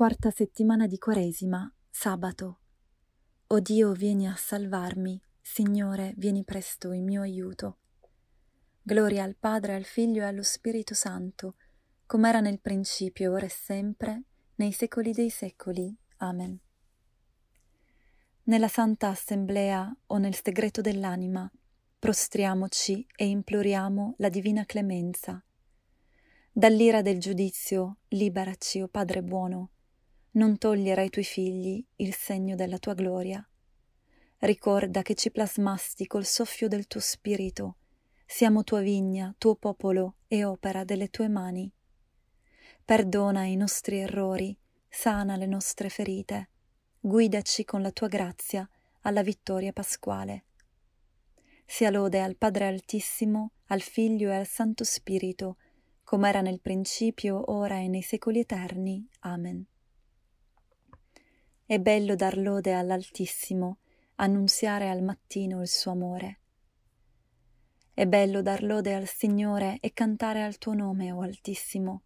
Quarta settimana di Quaresima, sabato. O Dio, vieni a salvarmi, Signore, vieni presto in mio aiuto. Gloria al Padre, al Figlio e allo Spirito Santo, come era nel principio, ora e sempre, nei secoli dei secoli. Amen. Nella Santa Assemblea o nel segreto dell'anima, prostriamoci e imploriamo la divina clemenza. Dall'ira del giudizio, liberaci, o Padre buono, non togliere ai tuoi figli il segno della tua gloria. Ricorda che ci plasmasti col soffio del tuo spirito, siamo tua vigna, tuo popolo e opera delle tue mani. Perdona i nostri errori, sana le nostre ferite, guidaci con la tua grazia alla vittoria pasquale. Sia lode al Padre Altissimo, al Figlio e al Santo Spirito, come era nel principio, ora e nei secoli eterni. Amen. È bello dar lode all'Altissimo, annunziare al mattino il suo amore. È bello dar lode al Signore e cantare al tuo nome, o Altissimo,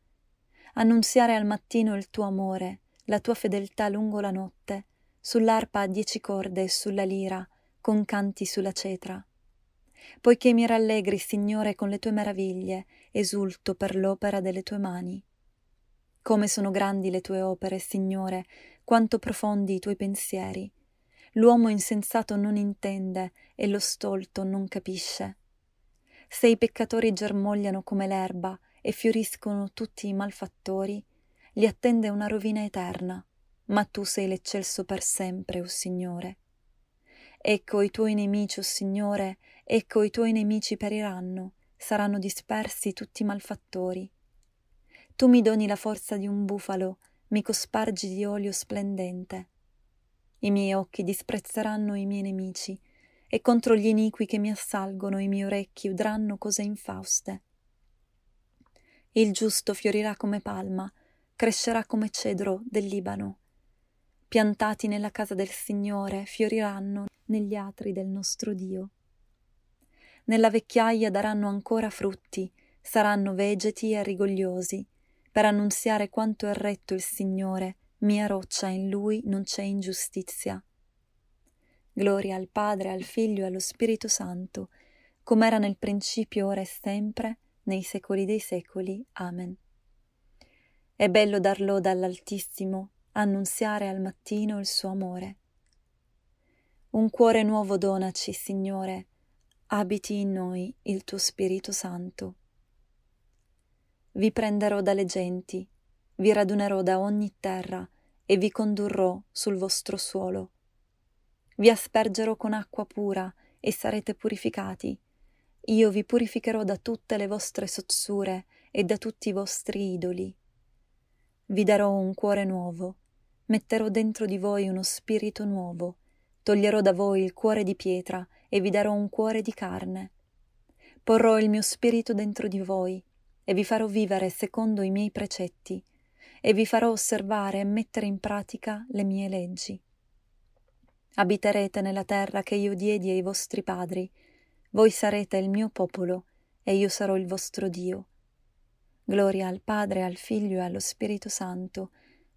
annunziare al mattino il tuo amore, la tua fedeltà lungo la notte, sull'arpa a dieci corde e sulla lira, con canti sulla cetra. Poiché mi rallegri, Signore, con le tue meraviglie, esulto per l'opera delle tue mani. Come sono grandi le tue opere, Signore, quanto profondi i tuoi pensieri. L'uomo insensato non intende e lo stolto non capisce. Se i peccatori germogliano come l'erba e fioriscono tutti i malfattori, li attende una rovina eterna, ma tu sei l'eccelso per sempre, o oh Signore. Ecco i tuoi nemici, o oh Signore, ecco i tuoi nemici periranno, saranno dispersi tutti i malfattori. Tu mi doni la forza di un bufalo mi cospargi di olio splendente. I miei occhi disprezzeranno i miei nemici, e contro gli iniqui che mi assalgono i miei orecchi udranno cose infauste. Il giusto fiorirà come palma, crescerà come cedro del Libano. Piantati nella casa del Signore, fioriranno negli atri del nostro Dio. Nella vecchiaia daranno ancora frutti, saranno vegeti e rigogliosi, per annunziare quanto è retto il Signore, mia roccia, in Lui non c'è ingiustizia. Gloria al Padre, al Figlio e allo Spirito Santo, come era nel principio, ora e sempre, nei secoli dei secoli. Amen. È bello dar loda all'Altissimo, annunziare al mattino il suo amore. Un cuore nuovo donaci, Signore, abiti in noi il tuo Spirito Santo. Vi prenderò dalle genti, vi radunerò da ogni terra e vi condurrò sul vostro suolo. Vi aspergerò con acqua pura e sarete purificati. Io vi purificherò da tutte le vostre sozzure e da tutti i vostri idoli. Vi darò un cuore nuovo, metterò dentro di voi uno spirito nuovo, toglierò da voi il cuore di pietra e vi darò un cuore di carne. Porrò il mio spirito dentro di voi e vi farò vivere secondo i miei precetti, e vi farò osservare e mettere in pratica le mie leggi. Abiterete nella terra che io diedi ai vostri padri, voi sarete il mio popolo, e io sarò il vostro Dio. Gloria al Padre, al Figlio e allo Spirito Santo,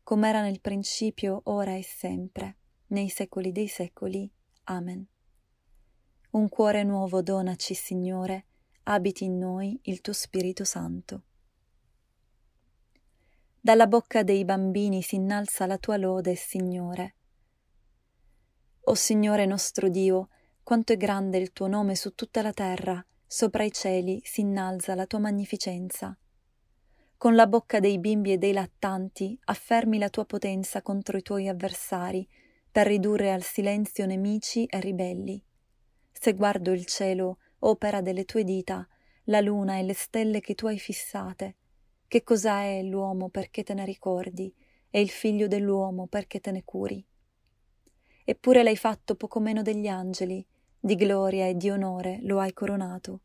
come era nel principio, ora e sempre, nei secoli dei secoli. Amen. Un cuore nuovo donaci, Signore, abiti in noi il tuo Spirito Santo. Dalla bocca dei bambini si innalza la tua lode, Signore. O Signore nostro Dio, quanto è grande il tuo nome su tutta la terra, sopra i cieli si innalza la tua magnificenza. Con la bocca dei bimbi e dei lattanti affermi la tua potenza contro i tuoi avversari, per ridurre al silenzio nemici e ribelli. Se guardo il cielo, opera delle tue dita, la luna e le stelle che tu hai fissate. Che cosa è l'uomo perché te ne ricordi, e il figlio dell'uomo perché te ne curi? Eppure l'hai fatto poco meno degli angeli, di gloria e di onore lo hai coronato.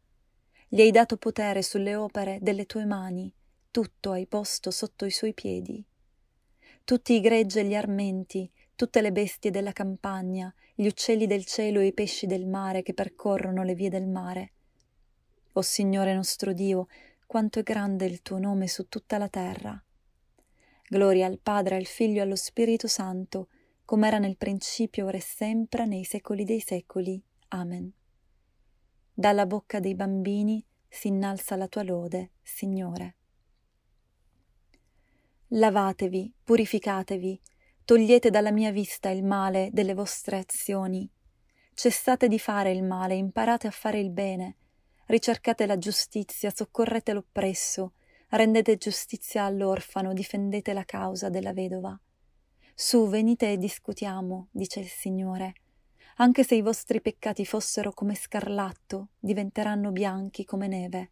Gli hai dato potere sulle opere delle tue mani, tutto hai posto sotto i suoi piedi. Tutti i greggi e gli armenti, tutte le bestie della campagna, gli uccelli del cielo e i pesci del mare che percorrono le vie del mare. O Signore nostro Dio, quanto è grande il tuo nome su tutta la terra. Gloria al Padre, al Figlio e allo Spirito Santo, come era nel principio, ora e sempre, nei secoli dei secoli. Amen. Dalla bocca dei bambini si innalza la tua lode, Signore. Lavatevi, purificatevi, togliete dalla mia vista il male delle vostre azioni. Cessate di fare il male, imparate a fare il bene. Ricercate la giustizia, soccorrete l'oppresso, rendete giustizia all'orfano, difendete la causa della vedova. Su, venite e discutiamo, dice il Signore. Anche se i vostri peccati fossero come scarlatto, diventeranno bianchi come neve.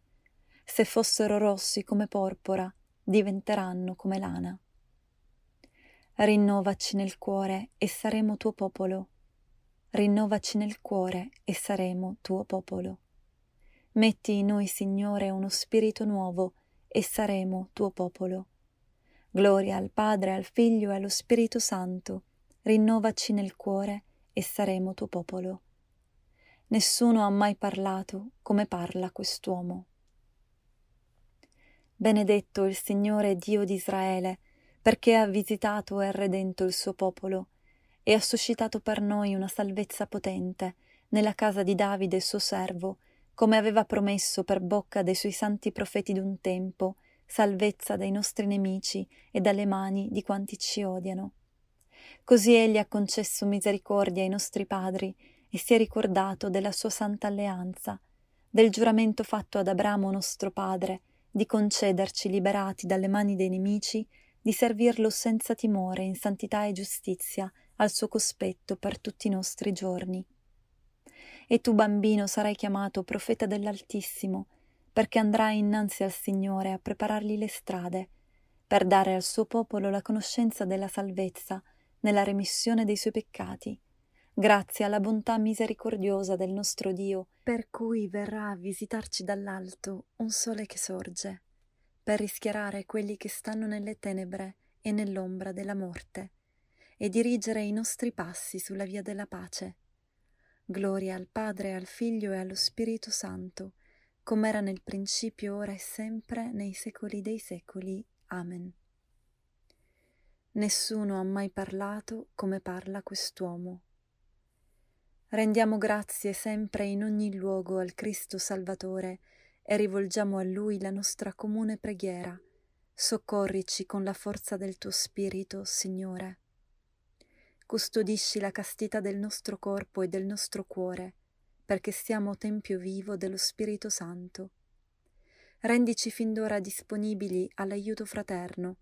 Se fossero rossi come porpora, diventeranno come lana. Rinnovaci nel cuore e saremo tuo popolo. Rinnovaci nel cuore e saremo tuo popolo. Metti in noi, Signore, uno spirito nuovo e saremo tuo popolo. Gloria al Padre, al Figlio e allo Spirito Santo. Rinnovaci nel cuore e saremo tuo popolo. Nessuno ha mai parlato come parla quest'uomo. Benedetto il Signore Dio di Israele, perché ha visitato e redento il suo popolo e ha suscitato per noi una salvezza potente nella casa di Davide suo servo, come aveva promesso per bocca dei suoi santi profeti d'un tempo, salvezza dai nostri nemici e dalle mani di quanti ci odiano. Così egli ha concesso misericordia ai nostri padri e si è ricordato della sua santa alleanza, del giuramento fatto ad Abramo nostro padre, di concederci, liberati dalle mani dei nemici, di servirlo senza timore in santità e giustizia al suo cospetto per tutti i nostri giorni. E tu, bambino, sarai chiamato profeta dell'Altissimo, perché andrai innanzi al Signore a preparargli le strade, per dare al suo popolo la conoscenza della salvezza nella remissione dei suoi peccati, grazie alla bontà misericordiosa del nostro Dio, per cui verrà a visitarci dall'alto un sole che sorge, per rischiarare quelli che stanno nelle tenebre e nell'ombra della morte, e dirigere i nostri passi sulla via della pace. Gloria al Padre, al Figlio e allo Spirito Santo, come era nel principio, ora e sempre, nei secoli dei secoli. Amen. Nessuno ha mai parlato come parla quest'uomo. Rendiamo grazie sempre in ogni luogo al Cristo Salvatore e rivolgiamo a Lui la nostra comune preghiera. Soccorrici con la forza del tuo Spirito, Signore. Custodisci la castità del nostro corpo e del nostro cuore perché siamo tempio vivo dello Spirito Santo. Rendici fin d'ora disponibili all'aiuto fraterno,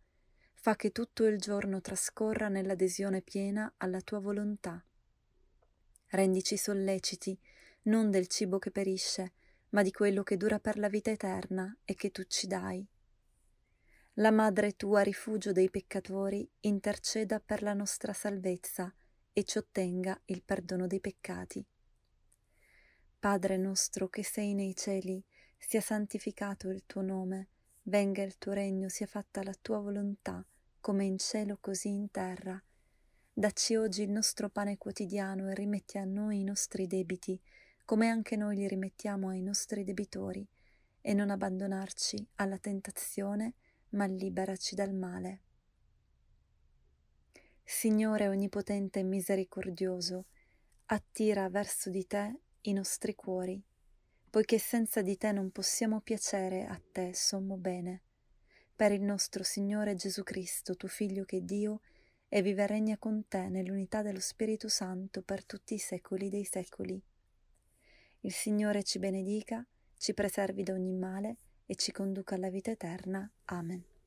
fa che tutto il giorno trascorra nell'adesione piena alla tua volontà. Rendici solleciti non del cibo che perisce, ma di quello che dura per la vita eterna e che tu ci dai. La Madre tua, rifugio dei peccatori, interceda per la nostra salvezza e ci ottenga il perdono dei peccati. Padre nostro che sei nei cieli, sia santificato il tuo nome, venga il tuo regno, sia fatta la tua volontà, come in cielo così in terra. Dacci oggi il nostro pane quotidiano e rimetti a noi i nostri debiti, come anche noi li rimettiamo ai nostri debitori, e non abbandonarci alla tentazione, ma liberaci dal male. Signore onnipotente e misericordioso, attira verso di te i nostri cuori, poiché senza di te non possiamo piacere a te, sommo bene. Per il nostro Signore Gesù Cristo, tuo Figlio che è Dio, e vive e regna con te nell'unità dello Spirito Santo per tutti i secoli dei secoli. Il Signore ci benedica, ci preservi da ogni male e ci conduca alla vita eterna. Amen.